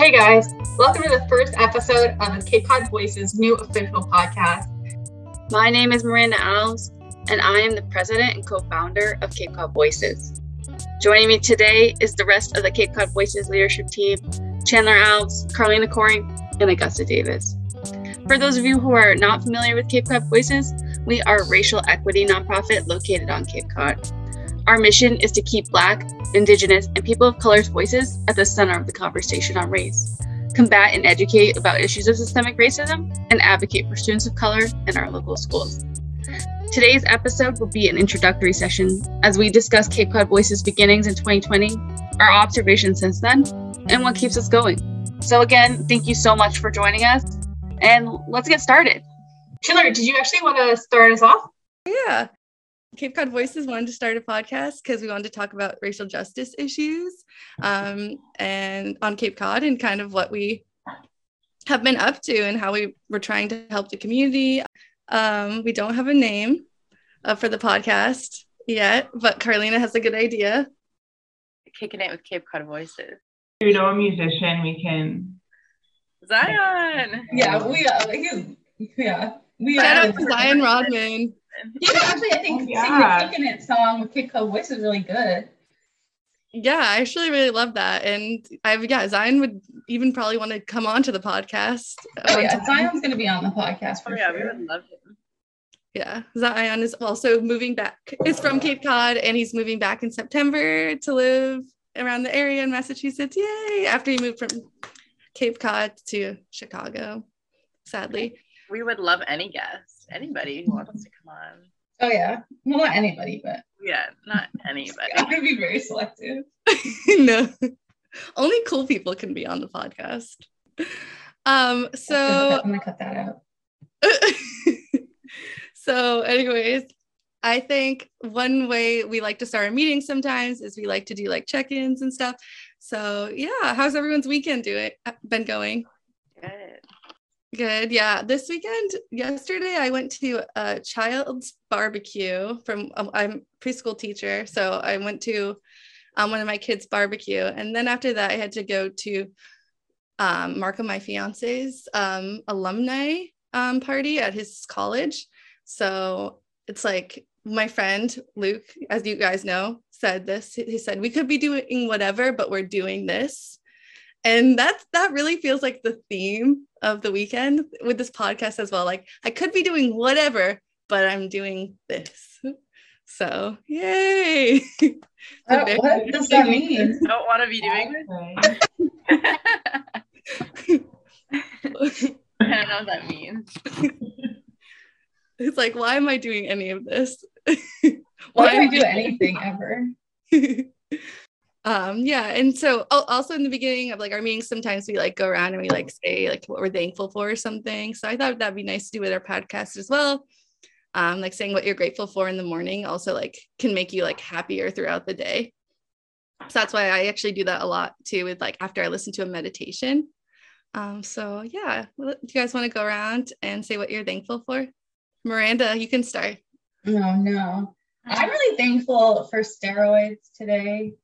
Hey guys, welcome to the first episode of the Cape Cod Voices new official podcast. My name is Miranda Alves, and I am the president and co founder of Cape Cod Voices. Joining me today is the rest of the Cape Cod Voices leadership team Chandler Alves, Carlina Coring, and Augusta Davis. For those of you who are not familiar with Cape Cod Voices, we are a racial equity nonprofit located on Cape Cod. Our mission is to keep Black, Indigenous, and people of color's voices at the center of the conversation on race, combat and educate about issues of systemic racism, and advocate for students of color in our local schools. Today's episode will be an introductory session as we discuss Cape Cod Voices beginnings in 2020, our observations since then, and what keeps us going. So, again, thank you so much for joining us, and let's get started. Chandler, did you actually want to start us off? Yeah. Cape Cod Voices wanted to start a podcast because we wanted to talk about racial justice issues um, and on Cape Cod and kind of what we have been up to and how we were trying to help the community. Um, we don't have a name uh, for the podcast yet, but Carlina has a good idea. Kicking it with Cape Cod Voices. If you know a musician, we can. Zion. Yeah, we uh, yeah we Shout out to Zion Rodman. Yeah, actually, I think Oh, yeah. singing Kicking It song with Cape Cod Voice is really good. Yeah, I actually really love that. And I've yeah, Zion would even probably want to come on to the podcast. Oh one yeah, time. Zion's gonna be on the podcast for Oh, yeah, sure. we would love him. Yeah, Zion is also moving back. Is from Cape Cod and he's moving back in September to live around the area in Massachusetts. Yay! After he moved from Cape Cod to Chicago, sadly. we would love any guest, anybody who wants to come on. Oh yeah, well not anybody, but Yeah, not anybody. I'm gonna be very selective. no, only cool people can be on the podcast. Um, so I'm gonna cut that out. so anyways i think one way we like to start our meetings sometimes is we like to do like check-ins and stuff so yeah how's everyone's weekend doing been going Good. Good yeah this weekend yesterday i went to a child's barbecue from um, i'm preschool teacher so i went to um, one of my kids barbecue and then after that i had to go to um, marco my fiance's um, alumni um, party at his college so it's like my friend Luke, as you guys know, said this. He said, We could be doing whatever, but we're doing this. And that's that really feels like the theme of the weekend with this podcast as well. Like I could be doing whatever, but I'm doing this. So yay. Uh, very what does that big mean? Don't want to be doing Okay. this. I don't know what that means. it's like, why am I doing any of this? Why do am I do anything ever? Um yeah and so al- also in the beginning of like our meetings sometimes we like go around and we like say like what we're thankful for or something so i thought that'd be nice to do with our podcast as well. Um like saying what you're grateful for in the morning also like can make you like happier throughout the day. So that's why i actually do that a lot too with like after i listen to a meditation. Um so yeah do you guys want to go around and say what you're thankful for? Miranda you can start. No, no. I'm really thankful for steroids today.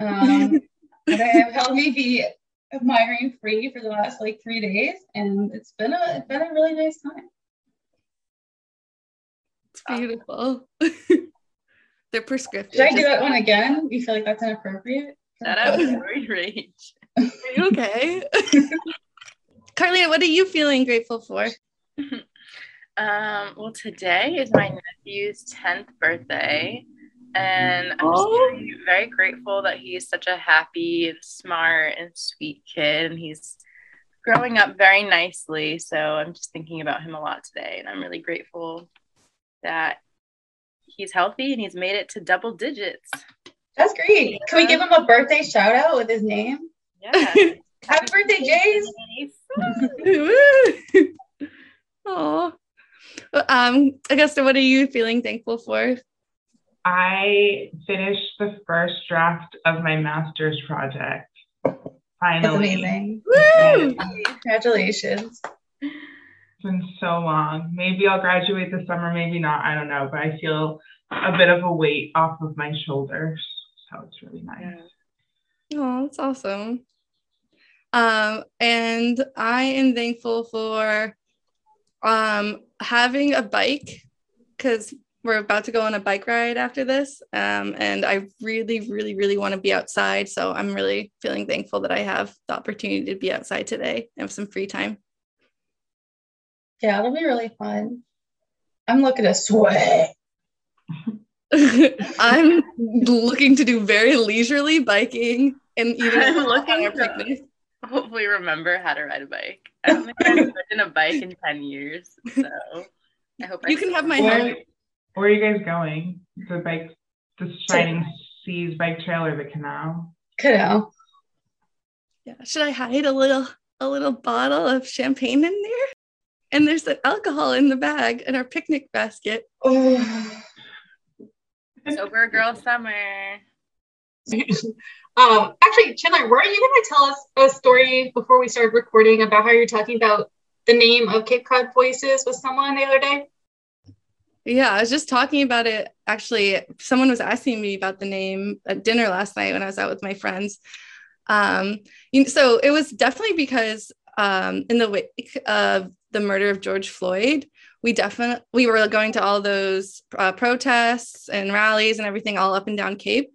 Um, that have helped me be migraine free for the last like three days, and it's been a it's been a really nice time. it's beautiful they're prescriptive Should I do that one again? You feel like that's inappropriate? Shout out to Roid Rage. Are you okay? Carlina, what are you feeling grateful for? Um, well, today is my nephew's 10th birthday, and I'm just Oh. very, very grateful that he's such a happy and smart and sweet kid, and he's growing up very nicely. So I'm just thinking about him a lot today, and I'm really grateful that he's healthy and he's made it to double digits. That's great. Can we give him a birthday shout out with his name? Yeah. Happy birthday, Jace! Oh, um, Augusta, what are you feeling thankful for? I finished the first draft of my master's project. That's Finally. amazing. Woo! Congratulations. It's been so long. Maybe I'll graduate this summer, maybe not. I don't know. But I feel a bit of a weight off of my shoulders. So it's really nice. Oh, that's awesome. Um, and I am thankful for um, having a bike because we're about to go on a bike ride after this. Um, and I really, really, really want to be outside. So I'm really feeling thankful that I have the opportunity to be outside today and have some free time. Yeah, it'll be really fun. I'm looking to sweat. I'm looking to do very leisurely biking and eating I'm looking to- Hopefully, remember how to ride a bike. I don't think I've ridden a bike in 10 years. So I hope I You can have my Where, helmet. Where are you guys going? The bike, the Shining Seas bike trail or the canal? Canal. Yeah. Should I hide a little a little bottle of champagne in there? And there's an alcohol in the bag in our picnic basket. Oh. sober girl summer. um, actually, Chandler, were you going to tell us a story before we started recording about how you're talking about the name of Cape Cod Voices with someone the other day? Yeah, I was just talking about it. Actually, someone was asking me about the name at dinner last night when I was out with my friends. Um, you so it was definitely because um, in the wake of the murder of George Floyd, we definitely we were going to all those uh, protests and rallies and everything all up and down Cape.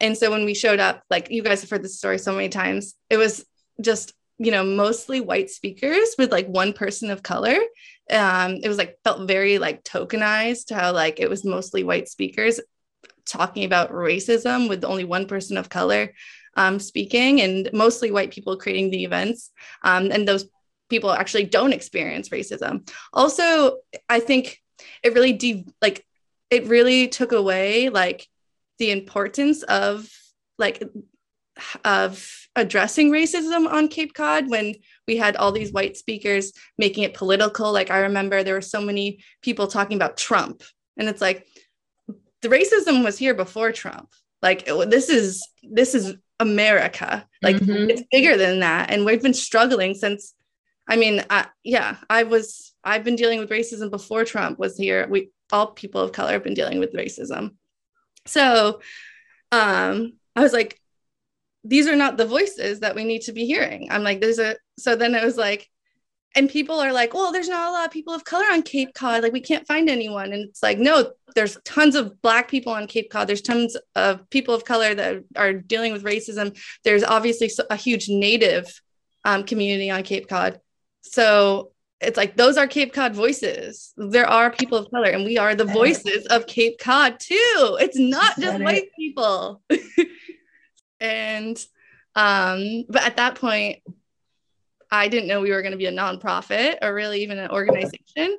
And so when we showed up, like you guys have heard this story so many times, it was just you know mostly white speakers with like one person of color um it was like felt very like tokenized how like it was mostly white speakers talking about racism with only one person of color um, speaking and mostly white people creating the events um, and those people actually don't experience racism. Also i think it really de- like it really took away like the importance of like of addressing racism on Cape Cod when we had all these white speakers making it political. Like I remember there were so many people talking about Trump, and it's like the racism was here before Trump. Like it- this is this is America. Like Mhm. it's bigger than that, and we've been struggling since. I mean, I, yeah, I was. I've been dealing with racism before Trump was here. We all people of color have been dealing with racism. So, um, I was like, these are not the voices that we need to be hearing. I'm like, there's a, so then it was like, and people are like, well, there's not a lot of people of color on Cape Cod. Like, we can't find anyone. And it's like, no, there's tons of Black people on Cape Cod. There's tons of people of color that are dealing with racism. There's obviously a huge Native um, community on Cape Cod. So it's like, those are Cape Cod voices. There are people of color, and we are the voices of Cape Cod too. It's not just white people. and um but at that point i didn't know we were going to be a nonprofit or really even an organization.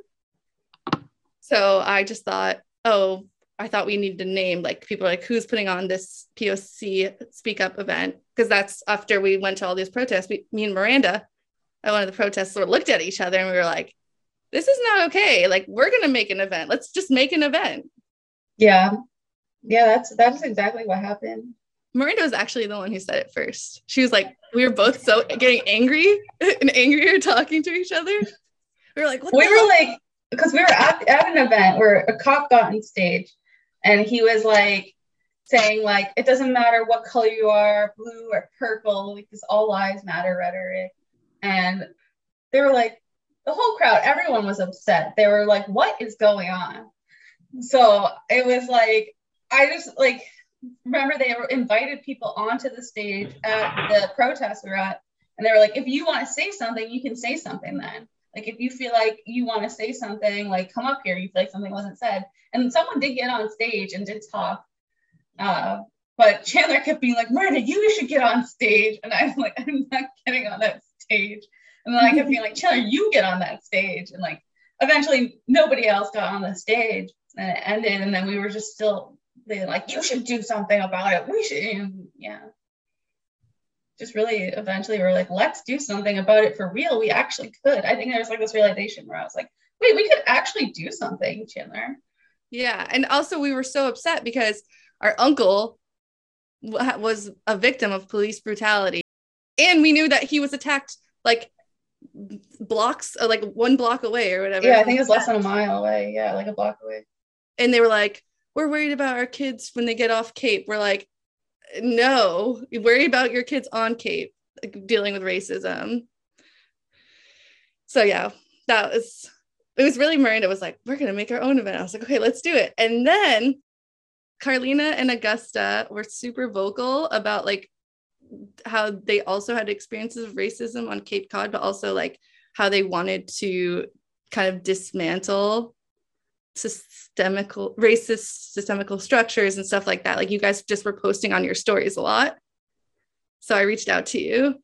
So i just thought oh i thought we needed a name. Like people like who's putting on this poc speak up event? Because that's after we went to all these protests. We, me and miranda at one of the protests sort of looked at each other and we were like this is not okay. Like we're going to make an event. Let's just make an event. Yeah. Yeah, that's that's exactly what happened. Miranda was actually the one who said it first. She was like, we were both so getting angry and angrier talking to each other. We were like, what we the were like because we were at, at an event where a cop got on stage and he was like saying like it doesn't matter what color you are blue or purple like this all lives matter rhetoric and they were like the whole crowd everyone was upset they were like what is going on so it was like i just like remember they invited people onto the stage at the protest we were at and they were like if you want to say something you can say something then like if you feel like you want to say something, like come up here. You feel like something wasn't said, and someone did get on stage and did talk. Uh, but Chandler kept being like, Miranda, you should get on stage, and I'm like, I'm not getting on that stage. And then I kept being like, Chandler, you get on that stage, and like eventually nobody else got on the stage, and it ended, and then we were just still like, you should do something about it. We should, and yeah just really eventually we're like, let's do something about it for real. We actually could. I think there was like this realization where I was like, wait, we could actually do something, Chandler. Yeah. And also, we were so upset because our uncle wa- was a victim of police brutality. And we knew that he was attacked like blocks, uh, like one block away or whatever. Yeah, I think it was less than a mile away. Yeah, like a block away. and they were like, "We're worried about our kids when they get off Cape." We're like, "No, worry about your kids on Cape. dealing with racism. So yeah, that was it was really Miranda was like, we're gonna make our own event. I was like, okay, let's do it. And then Carlina and Augusta were super vocal about like how they also had experiences of racism on Cape Cod, but also like how they wanted to kind of dismantle systemical racist systemical structures and stuff like that. Like you guys just were posting on your stories a lot. So I reached out to you.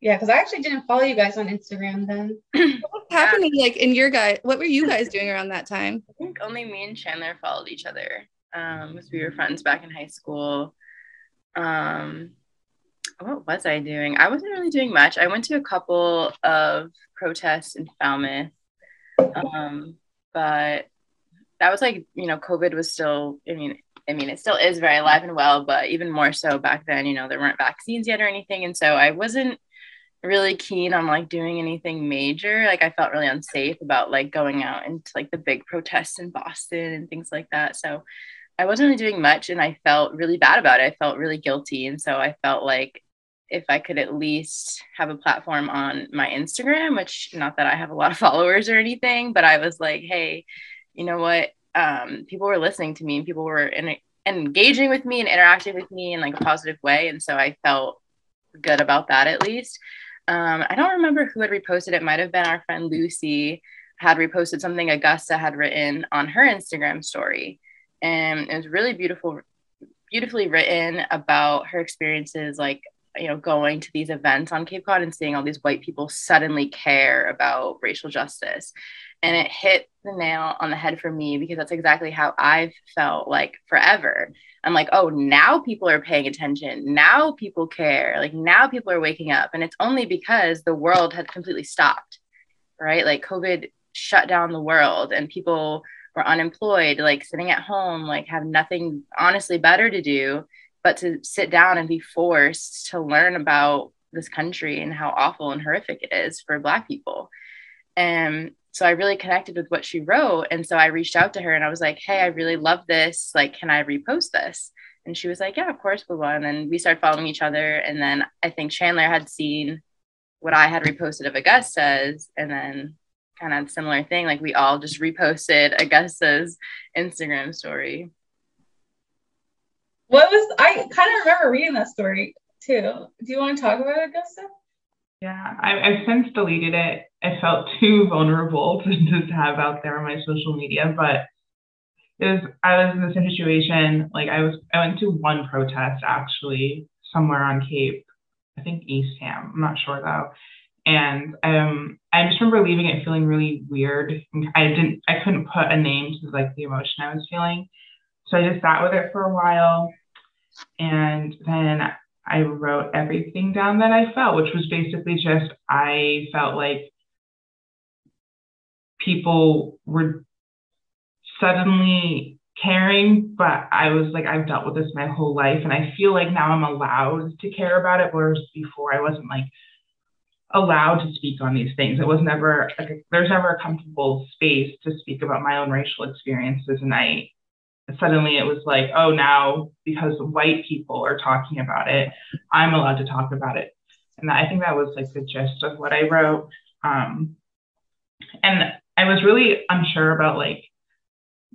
Yeah, because I actually didn't follow you guys on Instagram then. what was happening like in your guys? What were you guys doing around that time? I think only me and Chandler followed each other um, because we were friends back in high school. Um, what was I doing? I wasn't really doing much. I went to a couple of protests in Falmouth, um, but that was like you know COVID was still. I mean, I mean, it still is very alive and well, but even more so back then. You know, there weren't vaccines yet or anything, and so I wasn't really keen on like doing anything major. Like I felt really unsafe about like going out into like the big protests in Boston and things like that. So I wasn't really doing much and I felt really bad about it. I felt really guilty. And so I felt like if I could at least have a platform on my Instagram, which not that I have a lot of followers or anything, but I was like, hey, you know what? Um, people were listening to me and people were in, engaging with me and interacting with me in like a positive way. And so I felt good about that at least. Um, I don't remember who had reposted. It might have been our friend Lucy had reposted something Augusta had written on her Instagram story and it was really beautiful beautifully written about her experiences like you know going to these events on cape cod and seeing all these white people suddenly care about racial justice and it hit the nail on the head for me because that's exactly how i've felt like forever. I'm like oh now people are paying attention. Now people care. Like now people are waking up. And it's only because the world had completely stopped right? Like covid shut down the world and people were unemployed, like sitting at home, like have nothing honestly better to do but to sit down and be forced to learn about this country and how awful and horrific it is for Black people. And so I really connected with what she wrote. And so I reached out to her and I was like, hey, I really love this. Like, can I repost this? And she was like, yeah, of course, we will. And then we started following each other. And then I think Chandler had seen what I had reposted of Augusta's. And then kind of similar thing. Like we all just reposted Augusta's Instagram story. What was I kind of remember reading that story too. Do you want to talk about Augusta? Yeah, I, I've since deleted it. I felt too vulnerable to just have out there on my social media, but it was I was in the same situation. Like I was I went to one protest actually somewhere on Cape, I think Eastham. I'm not sure though. And um, I just remember leaving it feeling really weird. I didn't, I couldn't put a name to like the emotion I was feeling. So I just sat with it for a while. And then I wrote everything down that I felt, which was basically just I felt like people were suddenly caring, but I was like, I've dealt with this my whole life. And I feel like now I'm allowed to care about it, whereas before I wasn't like, allowed to speak on these things. It was never like there's never a comfortable space to speak about my own racial experiences, and I suddenly it was like, oh, now because white people are talking about it, I'm allowed to talk about it, and I think that was like the gist of what I wrote. Um, and I was really unsure about like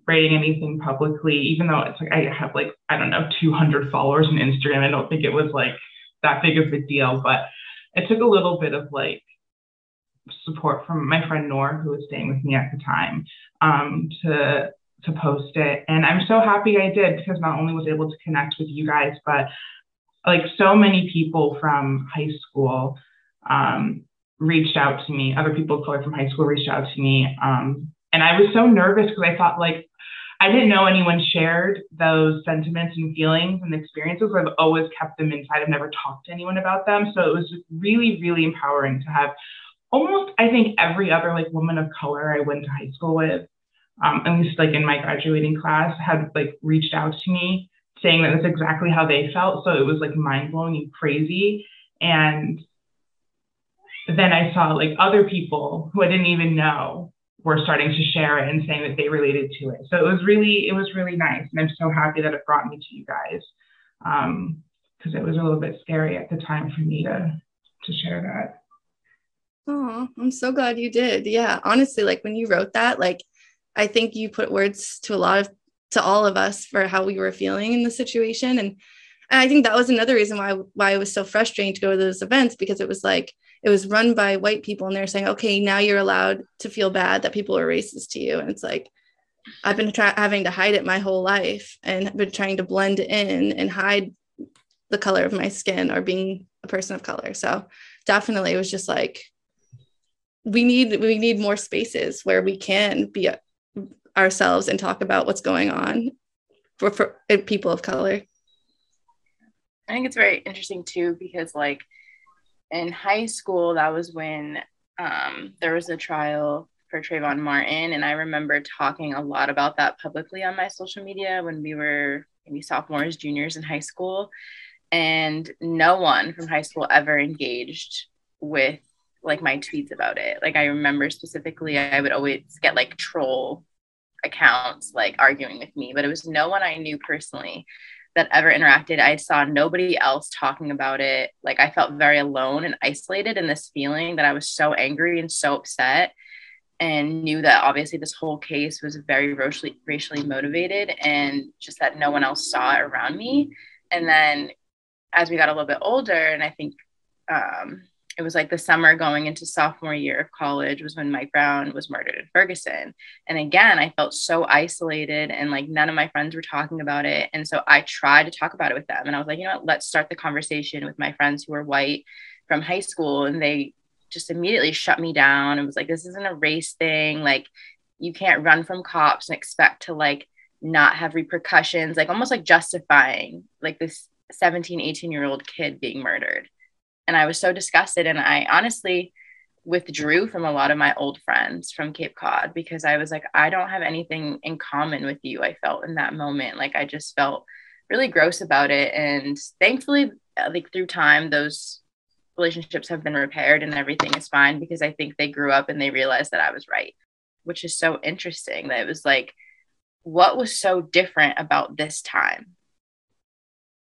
writing anything publicly, even though it's like I have like I don't know 200 followers on Instagram. I don't think it was like that big of a deal, but it took a little bit of like support from my friend Nor, who was staying with me at the time, um, to to post it. And I'm so happy I did because not only was able to connect with you guys, but like so many people from high school um, reached out to me. Other people of color from high school reached out to me. Um, and I was so nervous because I thought like I didn't know anyone shared those sentiments and feelings and experiences. I've always kept them inside. I've never talked to anyone about them. So it was really, really empowering to have almost, I think, every other like woman of color I went to high school with, um, at least like in my graduating class, had like reached out to me saying that that's exactly how they felt. So it was like mind blowing and crazy. And then I saw like other people who I didn't even know were starting to share it and saying that they related to it. So it was really, it was really nice. And I'm so happy that it brought me to you guys. Um, because it was a little bit scary at the time for me to to share that. Oh, I'm so glad you did. Yeah, honestly, like when you wrote that, like I think you put words to a lot of to all of us for how we were feeling in the situation and and I think that was another reason why why it was so frustrating to go to those events because it was like it was run by white people and they're saying okay now you're allowed to feel bad that people are racist to you. And it's like I've been having to hide it my whole life and been trying to blend in and hide the color of my skin or being a person of color. So definitely it was just like we need we need more spaces where we can be ourselves and talk about what's going on for, for people of color. I think it's very interesting too because like in high school, that was when um, there was a trial for Trayvon Martin, and I remember talking a lot about that publicly on my social media when we were maybe sophomores, juniors in high school, and no one from high school ever engaged with like my tweets about it. Like I remember specifically, I would always get like troll accounts like arguing with me, but it was no one I knew personally that ever interacted. I saw nobody else talking about it. Like I felt very alone and isolated in this feeling that I was so angry and so upset and knew that obviously this whole case was very racially racially motivated and just that no one else saw it around me. And then as we got a little bit older and I think um, it was like the summer going into sophomore year of college was when Mike Brown was murdered in Ferguson. And again, I felt so isolated and like none of my friends were talking about it. And so I tried to talk about it with them. And I was like, you know what, let's start the conversation with my friends who were white from high school. And they just immediately shut me down and was like, this isn't a race thing. Like, you can't run from cops and expect to like not have repercussions, like almost like justifying like this 17, 18 year old kid being murdered and I was so disgusted. And I honestly withdrew from a lot of my old friends from Cape Cod because I was like, I don't have anything in common with you. I felt in that moment like I just felt really gross about it. And thankfully, uh, like through time, those relationships have been repaired and everything is fine because I think they grew up and they realized that I was right, which is so interesting that it was like, what was so different about this time?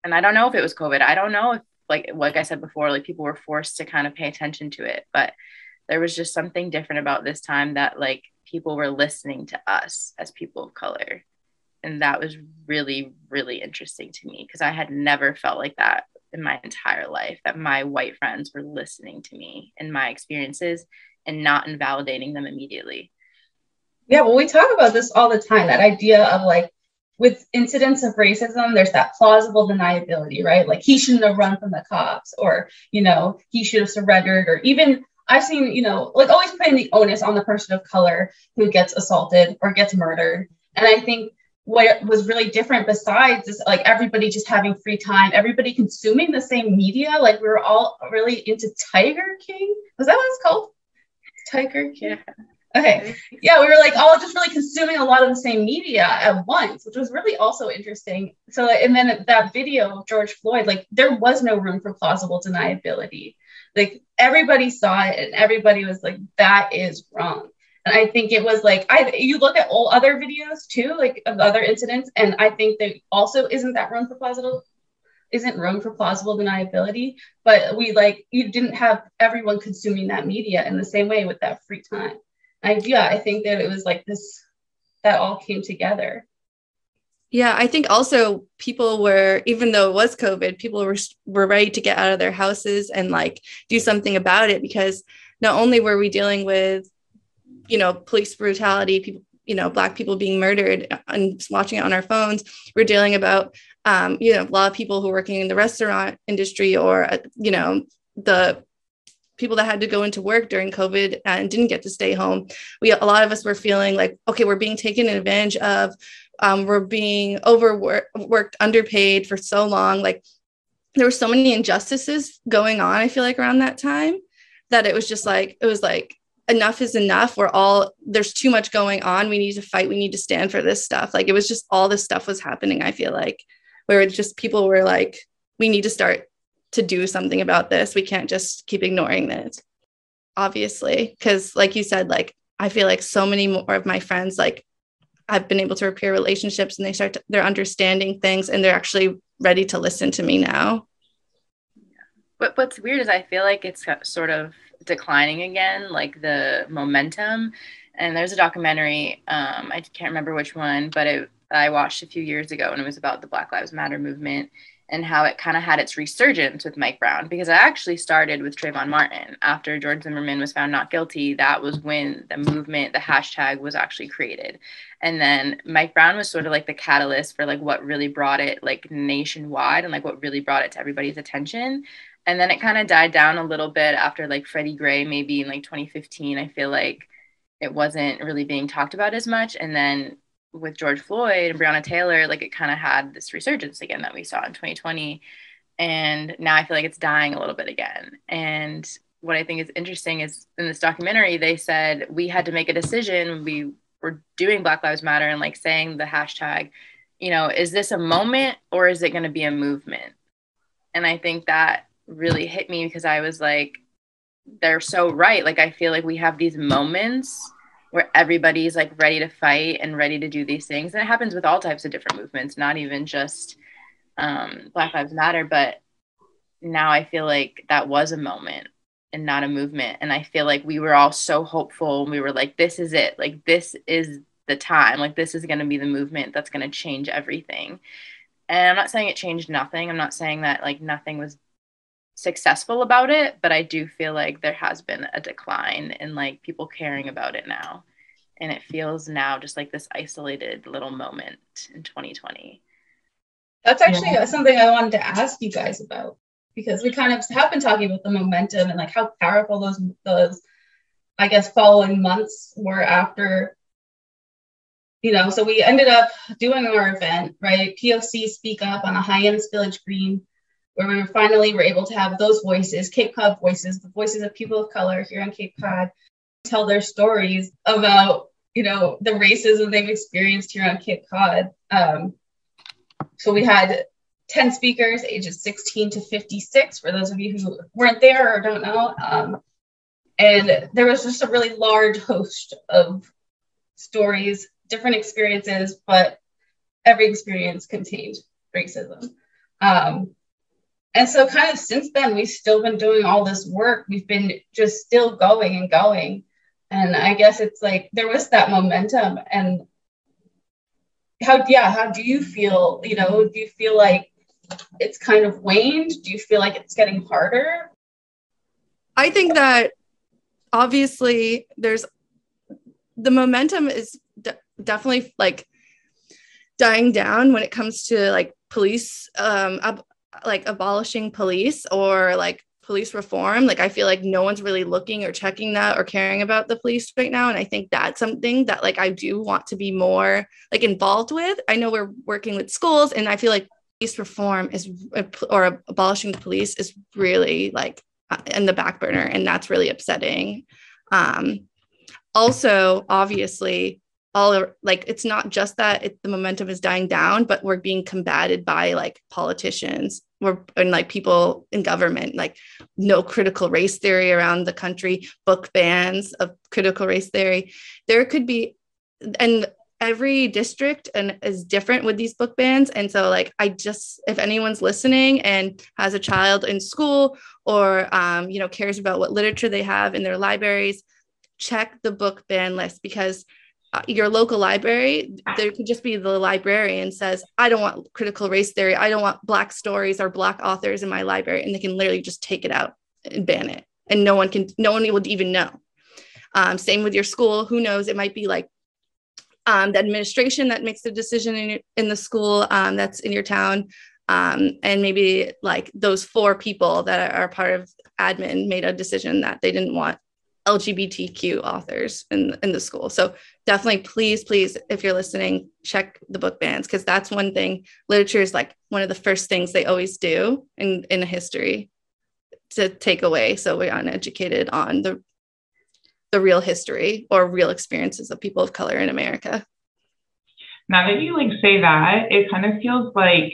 And I don't know if it was COVID. I don't know if like like I said before, like people were forced to kind of pay attention to it. But there was just something different about this time that like people were listening to us as people of color. And that was really, really interesting to me because I had never felt like that in my entire life that my white friends were listening to me and my experiences and not invalidating them immediately. Yeah, well, we talk about this all the time that idea of like with incidents of racism, there's that plausible deniability, right? Like he shouldn't have run from the cops, or you know, he should have surrendered, or even I've seen, you know, like always putting the onus on the person of color who gets assaulted or gets murdered. And I think what was really different besides is like everybody just having free time, everybody consuming the same media. Like we were all really into Tiger King. Was that what it's called? Tiger King. Yeah. Okay. Yeah, we were like all just really consuming a lot of the same media at once, which was really also interesting. So, and then that video of George Floyd, like there was no room for plausible deniability. Like everybody saw it and everybody was like, that is wrong. And I think it was like I you look at all other videos too, like of other incidents, and I think that also isn't that room for plausible isn't room for plausible deniability. But we like you didn't have everyone consuming that media in the same way with that free time. Yeah, I think that it was like this that all came together. Yeah, I think also people were, even though it was COVID, people were were ready to get out of their houses and like do something about it because not only were we dealing with, you know, police brutality, people, you know, black people being murdered and watching it on our phones, we're dealing about, um, you know, a lot of people who are working in the restaurant industry or, you know, the people that had to go into work during COVID and didn't get to stay home. We a lot of us were feeling like, okay, we're being taken advantage of. Um, we're being overworked, underpaid for so long. Like there were so many injustices going on. I feel like around that time that it was just like it was like enough is enough. We're all there's too much going on. We need to fight. We need to stand for this stuff. Like it was just all this stuff was happening. I feel like where just people were like, we need to start to do something about this. We can't just keep ignoring it, obviously. Because, like you said, like I feel like so many more of my friends, like I've been able to repair relationships and they start, to, they're understanding things and they're actually ready to listen to me now. What What's weird is I feel like it's sort of declining again, like the momentum. And there's a documentary, um, I can't remember which one, but it, I watched a few years ago, and it was about the Black Lives Matter movement and how it kind of had its resurgence with Mike Brown because it actually started with Trayvon Martin. After George Zimmerman was found not guilty, that was when the movement, the hashtag was actually created. And then Mike Brown was sort of like the catalyst for like what really brought it like nationwide and like what really brought it to everybody's attention. And then it kind of died down a little bit after like Freddie Gray, maybe in like 2015. I feel like it wasn't really being talked about as much. And then with George Floyd and Breonna Taylor, like it kind of had this resurgence again that we saw in 2020. And now I feel like it's dying a little bit again. And what I think is interesting is in this documentary, they said we had to make a decision. We were doing Black Lives Matter and like saying the hashtag, you know, is this a moment or is it going to be a movement? And I think that really hit me because I was like, they're so right. Like, I feel like we have these moments where everybody's like ready to fight and ready to do these things. And it happens with all types of different movements, not even just um, Black Lives Matter. But now I feel like that was a moment and not a movement. And I feel like we were all so hopeful. And we were like, this is it. Like, this is the time. Like, this is going to be the movement that's going to change everything. And I'm not saying it changed nothing. I'm not saying that like nothing was successful about it, but I do feel like there has been a decline in like people caring about it now. And it feels now just like this isolated little moment in 2020. That's actually yeah. something I wanted to ask you guys about because we kind of have been talking about the momentum and like how powerful those those I guess following months were after you know so we ended up doing our event right POC speak up on a Hyannis Village Green where we finally were able to have those voices, Cape Cod voices, the voices of people of color here on Cape Cod, tell their stories about, you know, the racism they've experienced here on Cape Cod. Um, so we had 10 speakers, ages 16 to 56, for those of you who weren't there or don't know. Um, and there was just a really large host of stories, different experiences, but every experience contained racism. Um, and so, kind of since then, we've still been doing all this work. We've been just still going and going. And I guess it's like there was that momentum. And how, yeah, how do you feel? You know, do you feel like it's kind of waned? Do you feel like it's getting harder? I think that obviously there's the momentum is de- definitely like dying down when it comes to like police um, ab- like abolishing police or like police reform like i feel like no one's really looking or checking that or caring about the police right now. And i think that's something that like i do want to be more like involved with. I know we're working with schools and i feel like police reform is or abolishing the police is really like in the back burner and that's really upsetting. Um also obviously all like it's not just that it, the momentum is dying down but we're being combated by like politicians. We're and like people in government like no critical race theory around the country book bans of critical race theory. There could be and every district and is different with these book bans. And so like i just if anyone's listening and has a child in school or um, you know cares about what literature they have in their libraries check the book ban list because your local library, there could just be the librarian says, I don't want critical race theory. I don't want black stories or black authors in my library. And they can literally just take it out and ban it. And no one can, no one will even know. Um, same with your school. Who knows? It might be like um, the administration that makes the decision in, your, in the school um, that's in your town. Um, and maybe like those four people that are part of admin made a decision that they didn't want LGBTQ authors in, in the school. So definitely, please, please, if you're listening, check the book bans because that's one thing. Literature is like one of the first things they always do in, in history to take away. So we're uneducated on the the real history or real experiences of people of color in America. Now that you like say that, it kind of feels like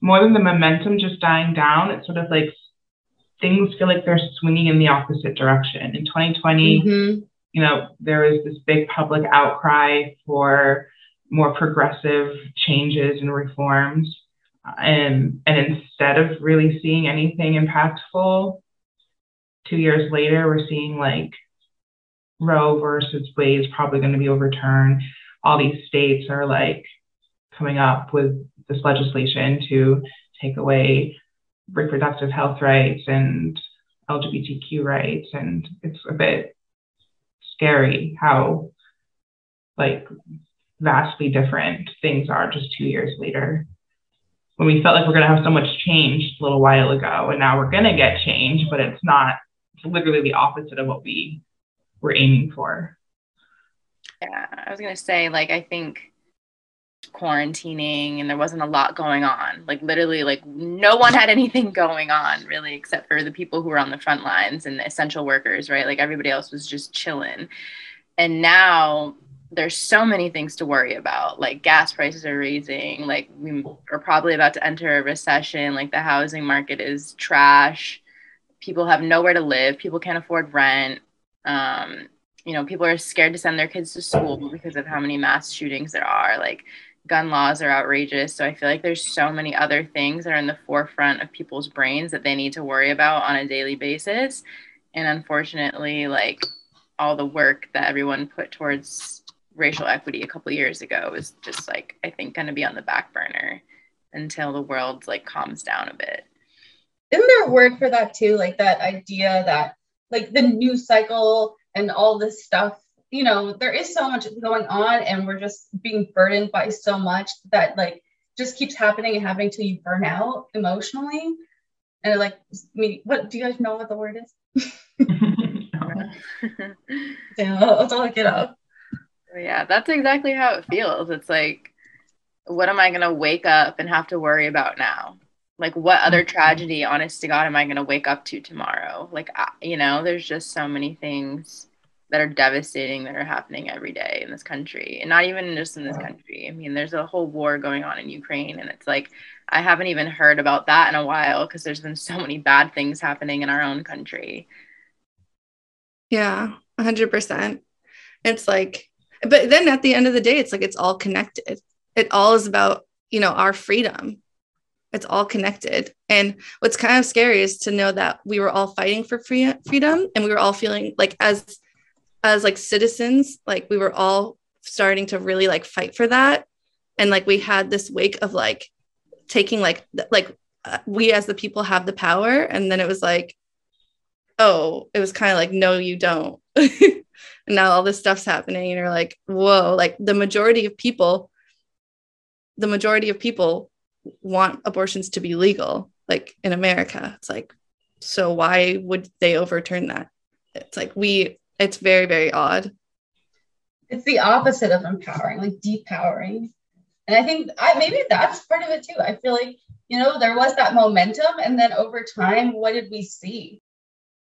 more than the momentum just dying down, it's sort of like things feel like they're swinging in the opposite direction. In 2020, mm-hmm. you know, there was this big public outcry for more progressive changes and reforms. And, and instead of really seeing anything impactful, two years later, we're seeing like Roe versus Wade is probably going to be overturned. All these states are like coming up with this legislation to take away reproductive health rights and LGBTQ rights. And it's a bit scary how like vastly different things are just two years later. When we felt like we're to have so much change a little while ago, and now we're to get change, but it's not, it's literally the opposite of what we were aiming for. Yeah, I was to say, like, I think quarantining and there wasn't a lot going on. Like literally like no one had anything going on really except for the people who were on the front lines and the essential workers, right? Like everybody else was just chilling. And now there's so many things to worry about. Like gas prices are raising, like we are probably about to enter a recession, like the housing market is trash. People have nowhere to live, people can't afford rent. Um, you know, people are scared to send their kids to school because of how many mass shootings there are. Like gun laws are outrageous. So I feel like there's so many other things that are in the forefront of people's brains that they need to worry about on a daily basis. And unfortunately, like all the work that everyone put towards racial equity a couple years ago is just like I think going to be on the back burner until the world like calms down a bit. Isn't there a word for that too? Like that idea that like the news cycle and all this stuff you know, there is so much going on and we're just being burdened by so much that like just keeps happening and happening till you burn out emotionally. And like me, what do you guys know what the word is? yeah, that's all I get up. Yeah, that's exactly how it feels. It's like, what am I gonna wake up and have to worry about now? Like, what other mm-hmm. tragedy, honest to God, am I gonna wake up to tomorrow? Like, you know, there's just so many things that are devastating that are happening every day in this country and not even just in this country. I mean there's a whole war going on in ukraine and it's like i haven't even heard about that in a while because there's been so many bad things happening in our own country. Yeah 100% it's like but then at the end of the day it's like it's all connected. It all is about you know our freedom. It's all connected. And what's kind of scary is to know that we were all fighting for free- freedom and we were all feeling like as as like citizens like we were all starting to really like fight for that. And like we had this wake of like taking like like uh, we as the people have the power. And then it was like oh it was kind of like no you don't. And now all this stuff's happening and you're like whoa like the majority of people the majority of people want abortions to be legal like in america. It's like so why would they overturn that? It's like we it's very, very odd. It's the opposite of empowering, like depowering. And I think I, maybe that's part of it too. I feel like, you know, there was that momentum. And then over time, what did we see?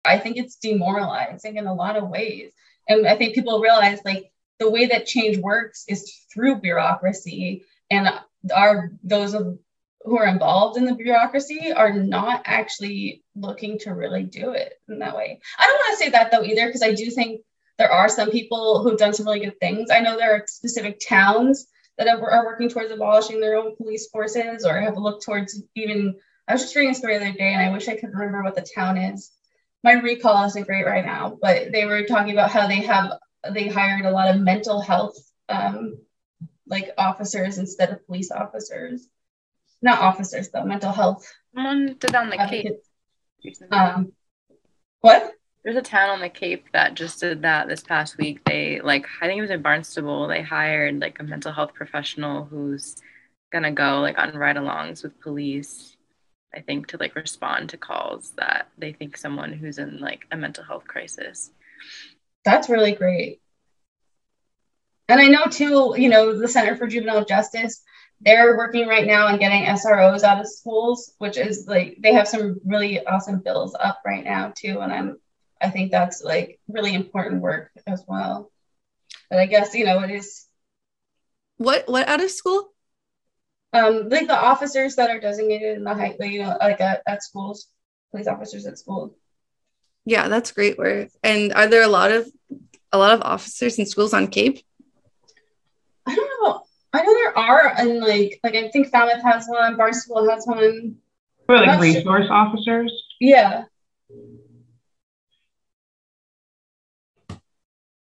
I think it's demoralizing in a lot of ways. And I think people realize like the way that change works is through bureaucracy. And are those of who are involved in the bureaucracy are not actually looking to really do it in that way. I don't want to say that though either, because I do think there are some people who've done some really good things. I know there are specific towns that are working towards abolishing their own police forces or have looked towards even. I was just reading a story the other day and I wish I could remember what the town is. My recall isn't great right now, but they were talking about how they have they hired a lot of mental health um, like officers instead of police officers not officers though, mental health. Someone did on the Cape. Um, what? There's a town on the Cape that just did that this past week. They like I think it was in Barnstable. They hired like a mental health professional who's gonna go like on ride-alongs with police. I think to like respond to calls that they think someone who's in like a mental health crisis. That's really great. And I know too, you know, the Center for Juvenile Justice they're working right now on getting SROs out of schools, which is like they have some really awesome bills up right now too. And I'm I think that's like really important work as well. But I guess you know it is what what out of school? Um, like the officers that are designated in the high, you know, like at, at schools, police officers at schools. Yeah, that's great work. And are there a lot of a lot of officers in schools on Cape? I don't know I know there are, and like, like I think Falmouth has one, Barnstable has one. For like Not sure. resource officers. Yeah,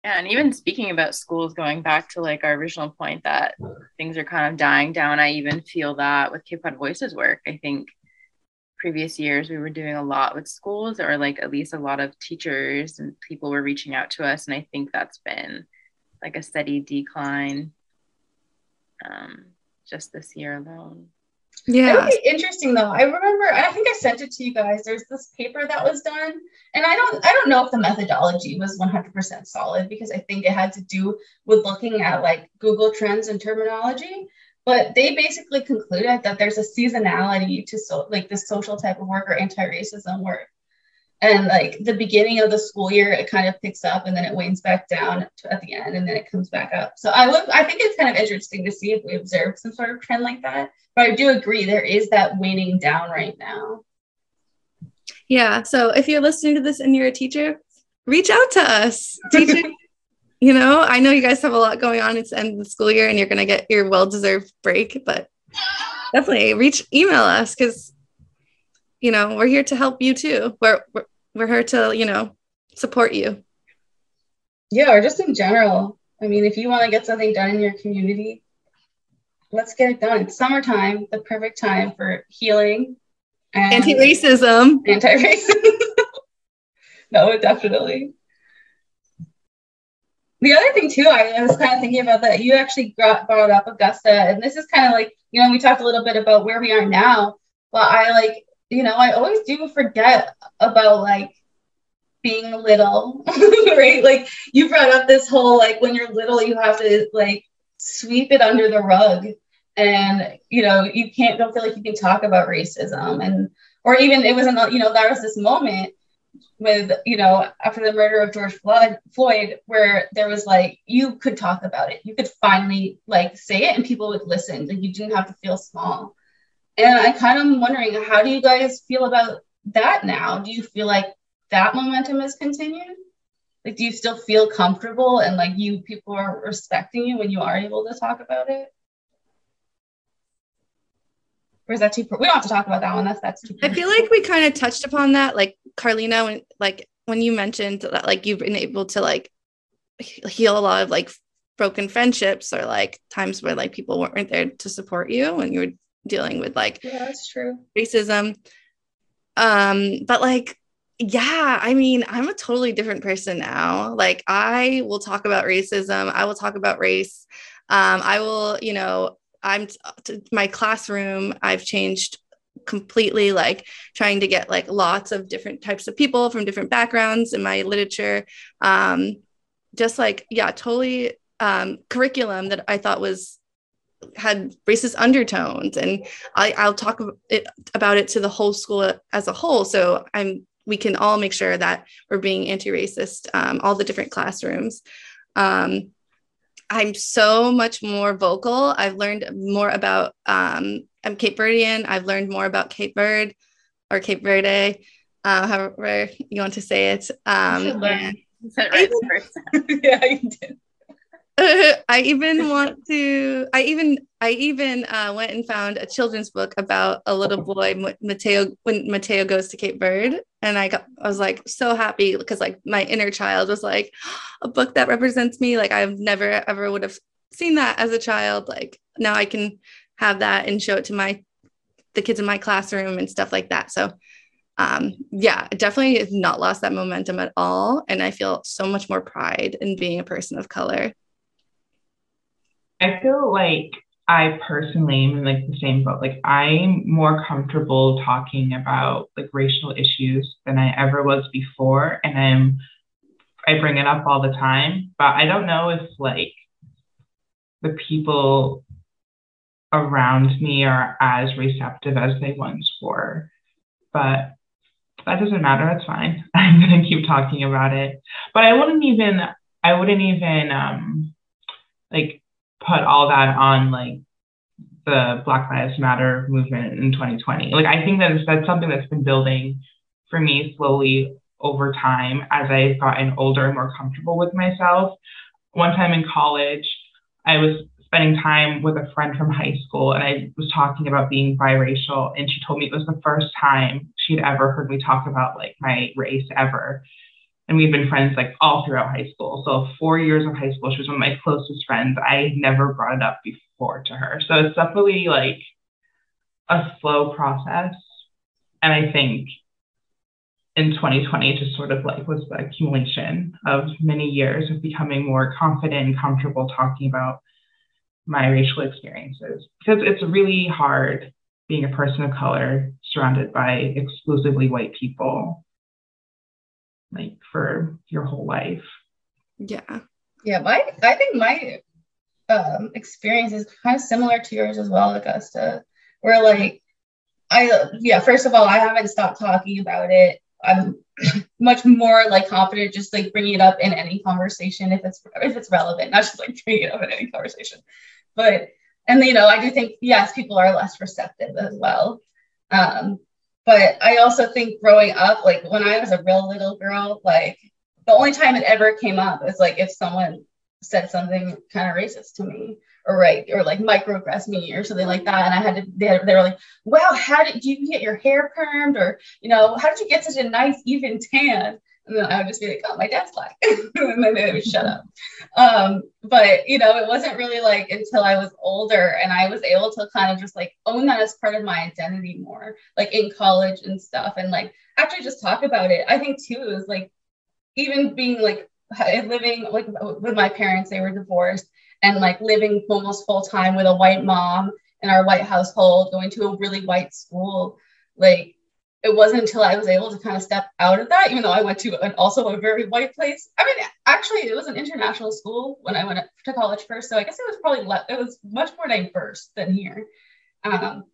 Yeah, and even speaking about schools, going back to like our original point that things are kind of dying down, I even feel that with Cape Cod Voices work. I think previous years we were doing a lot with schools, or like at least a lot of teachers and people were reaching out to us, and I think that's been like a steady decline um, just this year alone. Yeah. be interesting though. I remember, I think I sent it to you guys. There's this paper that was done, and I don't, I don't know if the methodology was 100% solid because I think it had to do with looking at like Google Trends and terminology. But they basically concluded that there's a seasonality to so like this social type of work or anti-racism work. And like the beginning of the school year, it kind of picks up and then it wanes back down to, at the end and then it comes back up. So I would, I think it's kind of interesting to see if we observe some sort of trend like that. But I do agree there is that waning down right now. Yeah. So if you're listening to this and you're a teacher, reach out to us. Teacher, you know, I know you guys have a lot going on. It's the end of the school year and you're going to get your well deserved break, but definitely reach, email us because, you know, we're here to help you too. We're, we're, we're here to, you know, support you. Yeah, or just in general. I mean, if you want to get something done in your community, let's get it done. It's summertime, the perfect time for healing and Anti racism. anti-racism. no, definitely. The other thing too, I, I was kind of thinking about that. You actually brought, brought up Augusta, and this is kind of like you know we talked a little bit about where we are now, but I like you know I always do forget about like being little, right? Like you brought up this whole like when you're little, you have to like sweep it under the rug, and you know you can't don't feel like you can talk about racism. And or even it wasn't you know there was this moment with you know after the murder of George Floyd, Floyd where there was like you could talk about it. You could finally like say it and people would listen. Like you didn't have to feel small and I kind of wondering how do you guys feel about that now? Do you feel like that momentum has continued? Like do you still feel comfortable and like you people are respecting you when you are able to talk about it? Or is that too we don't have to talk about that one that's that's too I feel like we kind of touched upon that, like Carlina, when like when you mentioned that like you've been able to like heal a lot of like broken friendships or like times where like people weren't there to support you when you were dealing with like yeah that's true racism. Um, but like, yeah, I mean, I'm a totally different person now. Like, I will talk about racism. I will talk about race. Um, I will, you know, I'm t- t- my classroom. I've changed completely. Like, trying to get like lots of different types of people from different backgrounds in my literature. Um, just like, yeah, totally. Um, curriculum that I thought was had racist undertones and I, I'll talk it, about it to the whole school as a whole. So I'm we can all make sure that we're being anti-racist, um, all the different classrooms. Um, I'm so much more vocal. I've learned more about um, I'm Cape Verdean. I've learned more about Cape Verde or Cape Verde, uh, however you want to say it. Um, should learn. and- Is that right yeah you did I even want to. I even I even uh, went and found a children's book about a little boy, Mateo, when Mateo goes to Cape Verde, and I got I was like so happy because like my inner child was like a book that represents me. Like I've never ever would have seen that as a child. Like now I can have that and show it to my the kids in my classroom and stuff like that. So um yeah definitely not lost that momentum at all and i feel so much more pride in being a person of color I feel like I personally am in like the same boat. Like I'm more comfortable talking about like racial issues than I ever was before. And I'm I bring it up all the time. But I don't know if like the people around me are as receptive as they once were. But that doesn't matter. It's fine. I'm gonna keep talking about it. But I wouldn't even I wouldn't even um like put all that on like the Black Lives Matter movement in 2020. Like I think that that's something that's been building for me slowly over time as I've gotten older and more comfortable with myself. One time in college, I was spending time with a friend from high school and I was talking about being biracial and she told me it was the first time she'd ever heard me talk about like my race ever. And we've been friends like all throughout high school. So four years of high school, she was one of my closest friends. I never brought it up before to her. So it's definitely like a slow process. And I think in 2020 just sort of like was the accumulation of many years of becoming more confident and comfortable talking about my racial experiences because it's really hard being a person of color surrounded by exclusively white people like for your whole life. Yeah. Yeah my i think my um, experience is kind of similar to yours as well augusta where like i yeah first of all i haven't stopped talking about it. I'm much more like confident just like bringing it up in any conversation if it's if it's relevant not just like bringing it up in any conversation. But and you know i do think yes people are less receptive as well. Um but i also think growing up like when i was a real little girl like the only time it ever came up is like if someone said something kind of racist to me or right or like microaggress me or something like that. And i had to they, had, they were like wow how did you get your hair permed or you know how did you get such a nice even tan and then I would just be like, oh, my dad's black. and then they would shut up. Um, but, you know, it wasn't really like until I was older and I was able to kind of just like own that as part of my identity more, like in college and stuff. And like actually just talk about it. I think too, is like even being like living like with my parents, they were divorced and like living almost full time with a white mom in our white household, going to a really white school. Like it wasn't until I was able to kind of step out of that, even though I went to an, also a very white place. I mean, actually, it was an international school when I went to college first, so I guess it was probably le- it was much more diverse than here. Um,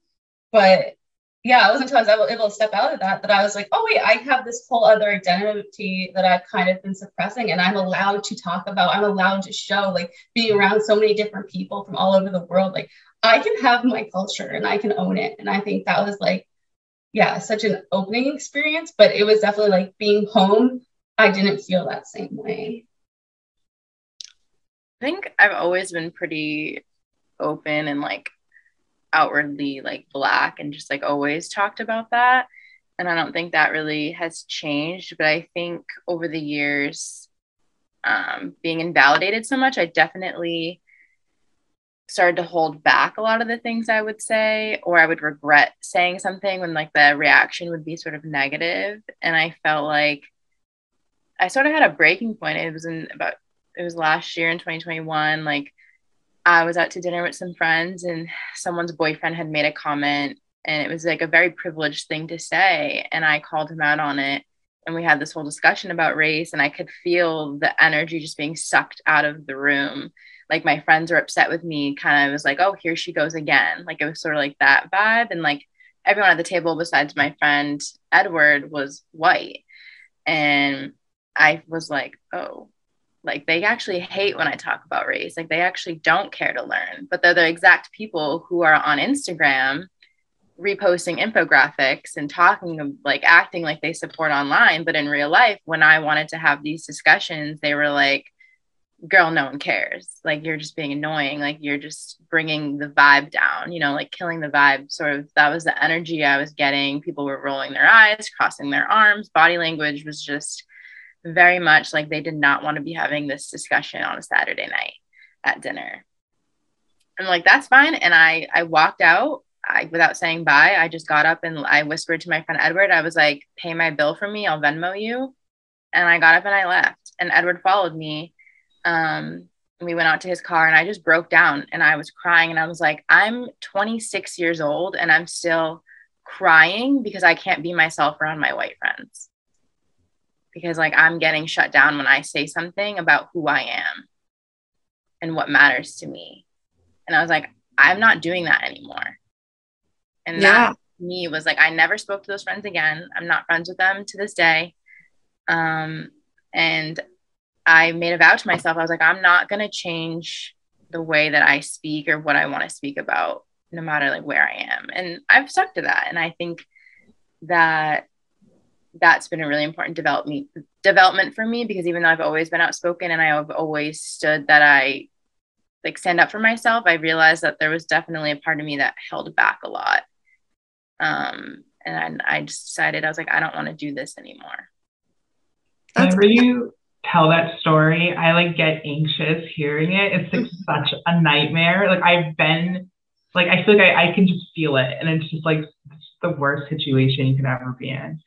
but yeah, it wasn't until I was able, to step out of that that I was like, oh wait, I have this whole other identity that I've kind of been suppressing, and I'm allowed to talk about. I'm allowed to show, like being around so many different people from all over the world. Like I can have my culture and I can own it, and I think that was like yeah, such an opening experience, but it was definitely like being home. I didn't feel that same way. I think I've always been pretty open and like outwardly like black and just like always talked about that. And I don't think that really has changed. But I think over the years, um, being invalidated so much, I definitely started to hold back a lot of the things I would say, or I would regret saying something when like the reaction would be sort of negative. And I felt like I sort of had a breaking point. It was in about, it was last year in 2021. Like I was out to dinner with some friends and someone's boyfriend had made a comment and it was like a very privileged thing to say. And I called him out on it. And we had this whole discussion about race, and I could feel the energy just being sucked out of the room like my friends are upset with me kind of was like oh here she goes again. Like it was sort of like that vibe and like everyone at the table besides my friend edward was white. And i was like oh. Like they actually hate when i talk about race. Like they actually don't care to learn but they're the exact people who are on instagram reposting infographics and talking like acting like they support online. But in real life when i wanted to have these discussions they were like girl, no one cares. Like you're just being annoying. Like you're just bringing the vibe down, you know, like killing the vibe. Sort of that was the energy I was getting. People were rolling their eyes, crossing their arms. Body language was just very much like they did not want to be having this discussion on a Saturday night at dinner. I'm like, that's fine. And I, I walked out I, without saying bye. I just got up and I whispered to my friend Edward, I was like, pay my bill for me. I'll Venmo you. And I got up and I left. And Edward followed me um, we went out to his car and I just broke down and I was crying and I was like, I'm 26 years old and I'm still crying because I can't be myself around my white friends. Because like I'm getting shut down when I say something about who I am and what matters to me. And I was like, I'm not doing that anymore. And yeah. that me was like, I never spoke to those friends again. I'm not friends with them to this day. Um, and I made a vow to myself. I was like, I'm not going to change the way that I speak or what I want to speak about, no matter like where I am. And I've stuck to that. And I think that that's been a really important development development for me because even though I've always been outspoken and I have always stood that I like stand up for myself, I realized that there was definitely a part of me that held back a lot. Um, and I, I decided I was like, I don't want to do this anymore. Whenever you tell that story, I like get anxious hearing it. It's like such a nightmare. Like I've been, like I feel like I, I can just feel it, and it's just like the worst situation you could ever be in.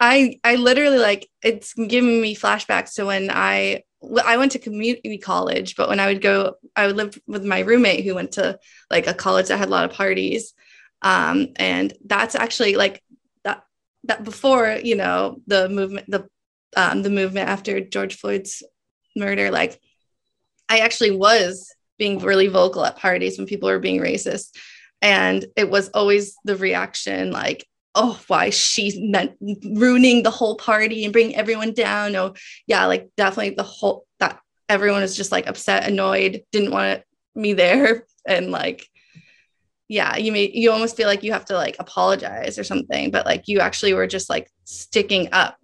I I literally like it's giving me flashbacks to when I I went to community college, but when I would go, I would live with my roommate who went to like a college that had a lot of parties. Um, and that's actually like that that before, you know, the movement, the um, the movement after George Floyd's murder, like I actually was being really vocal at parties when people were being racist. And it was always the reaction like, oh, why she's ruining the whole party and bringing everyone down. Oh, yeah, like definitely the whole that everyone is just like upset, annoyed, didn't want me there. And like, yeah, you may you almost feel like you have to like apologize or something, but like you actually were just like sticking up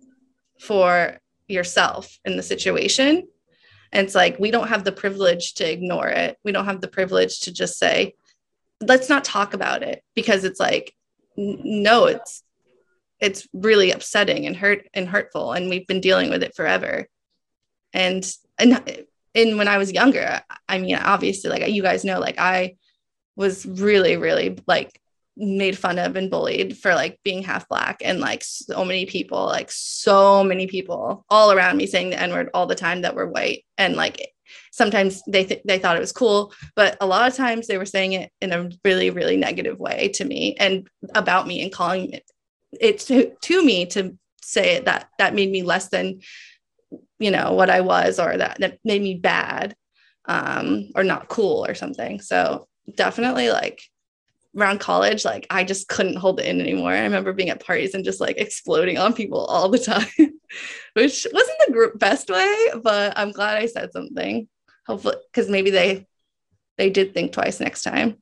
for yourself in the situation. And it's like we don't have the privilege to ignore it. We don't have the privilege to just say, let's not talk about it because it's like no it's it's really upsetting and hurt and hurtful and we've been dealing with it forever and and and when i was younger i mean obviously like you guys know like i was really really like made fun of and bullied for like being half black and like so many people like so many people all around me saying the n word all the time that were white. And like sometimes they th- they thought it was cool but a lot of times they were saying it in a really really negative way to me and about me and calling it, it to, to me to say it that that made me less than you know what I was or that that made me bad um or not cool or something. So definitely like around college, like I just couldn't hold it in anymore. I remember being at parties and just like exploding on people all the time, which wasn't the group best way, but I'm glad I said something. Hopefully, because maybe they they did think twice next time.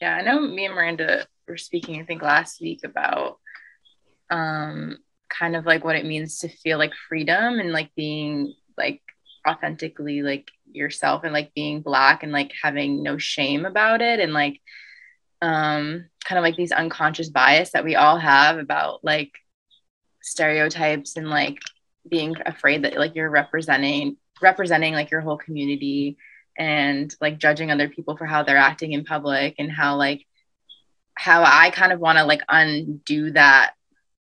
Yeah, I know me and Miranda were speaking, I think last week about um kind of like what it means to feel like freedom and like being like authentically like yourself and like being black and like having no shame about it and like um kind of like these unconscious bias that we all have about like stereotypes and like being afraid that like you're representing representing like your whole community and like judging other people for how they're acting in public and how like how I kind of want to like undo that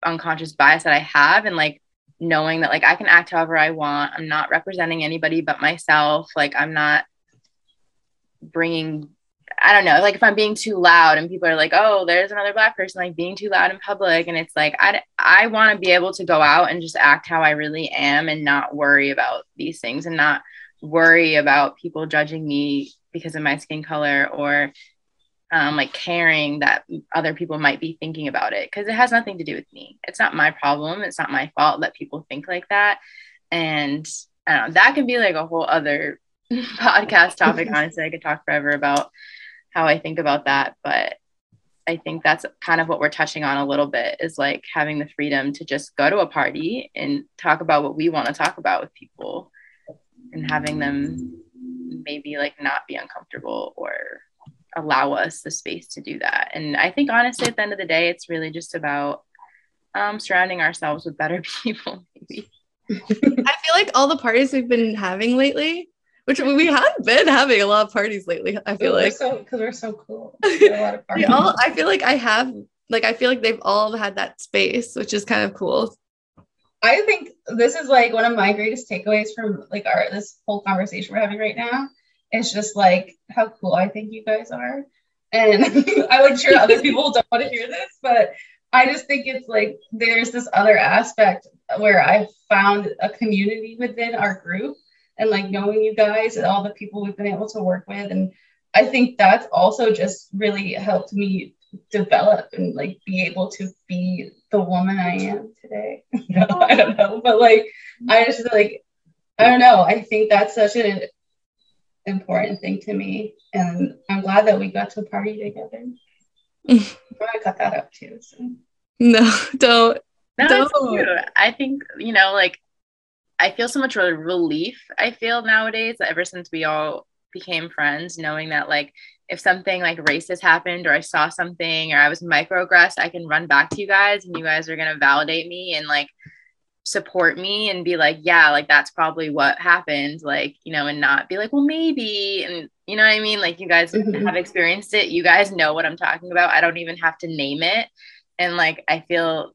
unconscious bias that I have and like knowing that like I can act however I want. I'm not representing anybody but myself. Like I'm not bringing I don't know, like if I'm being too loud and people are like, "Oh, there's another black person like being too loud in public." And it's like I I want to be able to go out and just act how I really am and not worry about these things and not worry about people judging me because of my skin color or um, like caring that other people might be thinking about it because it has nothing to do with me. It's not my problem. It's not my fault that people think like that. And I don't know, that could be like a whole other podcast topic. Honestly, I could talk forever about how I think about that. But I think that's kind of what we're touching on a little bit is like having the freedom to just go to a party and talk about what we want to talk about with people and having them maybe like not be uncomfortable or allow us the space to do that. And I think honestly, at the end of the day, it's really just about um, surrounding ourselves with better people. Maybe. I feel like all the parties we've been having lately, which we have been having a lot of parties lately. I feel like so because we're so cool. a lot of parties. all, I feel like I have like I feel like they've all had that space, which is kind of cool. I think this is like one of my greatest takeaways from like our this whole conversation we're having right now it's just like how cool I think you guys are. And I'm sure other people don't want to hear this, but I just think it's like there's this other aspect where I've found a community within our group and like knowing you guys and all the people we've been able to work with. And I think that's also just really helped me develop and like be able to be the woman I am today. no, I don't know, but like I just like I don't know. I think that's such an important thing to me. And I'm glad that we got to party together. I'm cut that up too. So. No, don't. No, don't. I think, you know, like I feel so much relief. I feel nowadays ever since we all became friends, knowing that like if something like racist happened or I saw something or I was microaggressed, I can run back to you guys and you guys are gonna validate me and like support me and be like, yeah, like that's probably what happened, like, you know, and not be like, well, maybe. And you know what I mean? Like, you guys mm-hmm. have experienced it. You guys know what I'm talking about. I don't even have to name it. And like, I feel,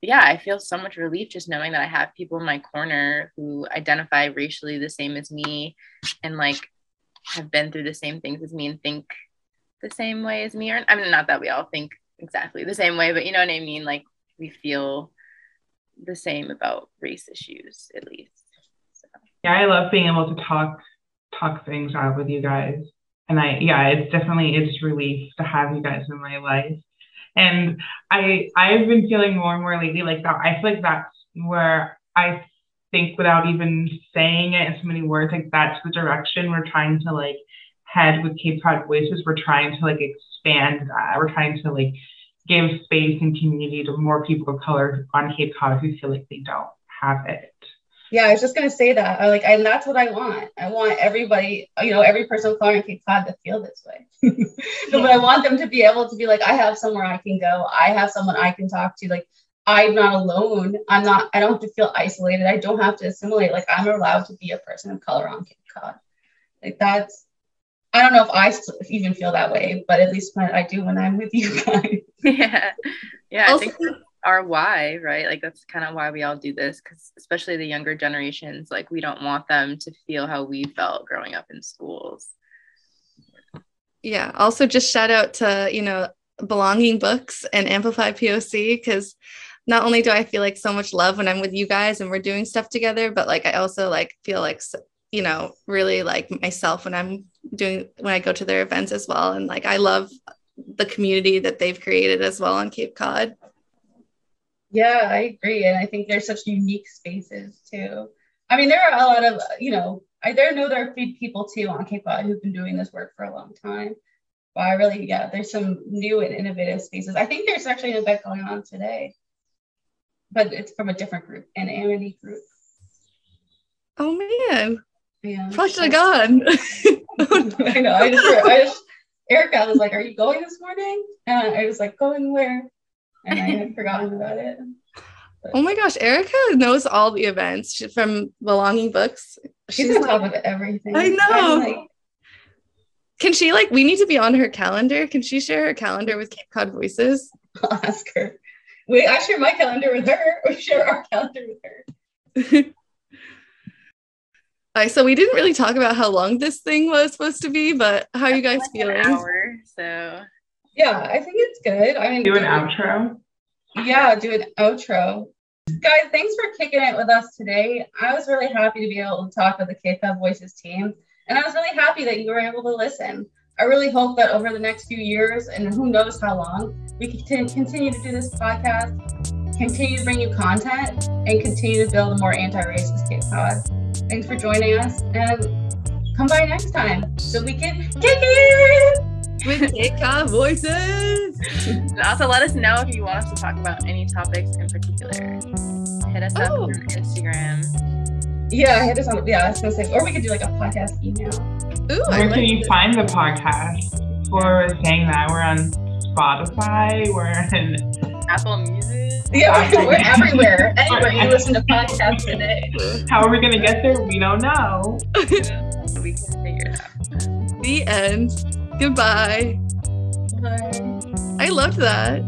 yeah, I feel so much relief just knowing that I have people in my corner who identify racially the same as me and like have been through the same things as me and think the same way as me. Or, I mean, not that we all think exactly the same way, but you know what I mean? Like, we feel the same about race issues at least. So. yeah i love being able to talk talk things out with you guys. And i yeah it's definitely it's relief to have you guys in my life. And i i've been feeling more and more lately like that i feel like that's where i think without even saying it in so many words like that's the direction we're trying to like head with cape cod voices. We're trying to like expand that. We're trying to like give space and community to more people of color on Cape Cod who feel like they don't have it. Yeah, I was just gonna say that. I like, and that's what I want. I want everybody, you know, every person of color in Cape Cod to feel this way. But I want them to be able to be like, I have somewhere I can go. I have someone I can talk to. Like, I'm not alone. I'm not. I don't have to feel isolated. I don't have to assimilate. Like, I'm allowed to be a person of color on Cape Cod. Like that's I don't know if I even feel that way, but at least when I do when I'm with you guys. yeah. Yeah. Also, I think our why, right? Like that's kind of why we all do this because especially the younger generations, like we don't want them to feel how we felt growing up in schools. Yeah. Also just shout out to, you know, belonging books and amplify POC because not only do I feel like so much love when I'm with you guys and we're doing stuff together, but like I also like feel like you know really like myself when i'm doing when i go to their events as well. And like i love the community that they've created as well on cape cod. Yeah i agree. And i think there's such unique spaces too. I mean there are a lot of you know i there know there are people too on cape cod who've been doing this work for a long time. But i really yeah there's some new and innovative spaces. I think there's actually an event going on today but it's from a different group an amity group. Oh man yeah. Probably should have gone. I know. I just, I just, Erica was like, "Are you going this morning?" And I was like, "Going where?" And I had forgotten about it. But. Oh my gosh, Erica knows all the events She's from Belonging Books. She's, She's on top of everything. I know. Like, can she like? We need to be on her calendar. Can she share her calendar with Cape Cod Voices? I'll ask her. We I share my calendar with her. We share our calendar with her. Right, so we didn't really talk about how long this thing was supposed to be, but how are you guys like feeling? An hour, so yeah, I think it's good. I mean, do an outro. Yeah, do an outro. Guys, thanks for kicking it with us today. I was really happy to be able to talk with the Cape Cod Voices team, and I was really happy that you were able to listen. I really hope that over the next few years, and who knows how long, we can continue to do this podcast, continue to bring you content, and continue to build a more anti-racist Cape Cod. Thanks for joining us and come by next time so we can kick it with Cape Cod voices. And also let us know if you want us to talk about any topics in particular. Hit us up oh. on Instagram. Yeah, hit us on yeah, I was gonna or we could do like a podcast email. Ooh, Where can you find the podcast? For saying that we're on Spotify, we're in Apple Music. Yeah, we're everywhere. Anywhere you listen to podcasts today. How are we gonna get there? We don't know. we can figure it out. The end. Goodbye. Bye. I loved that.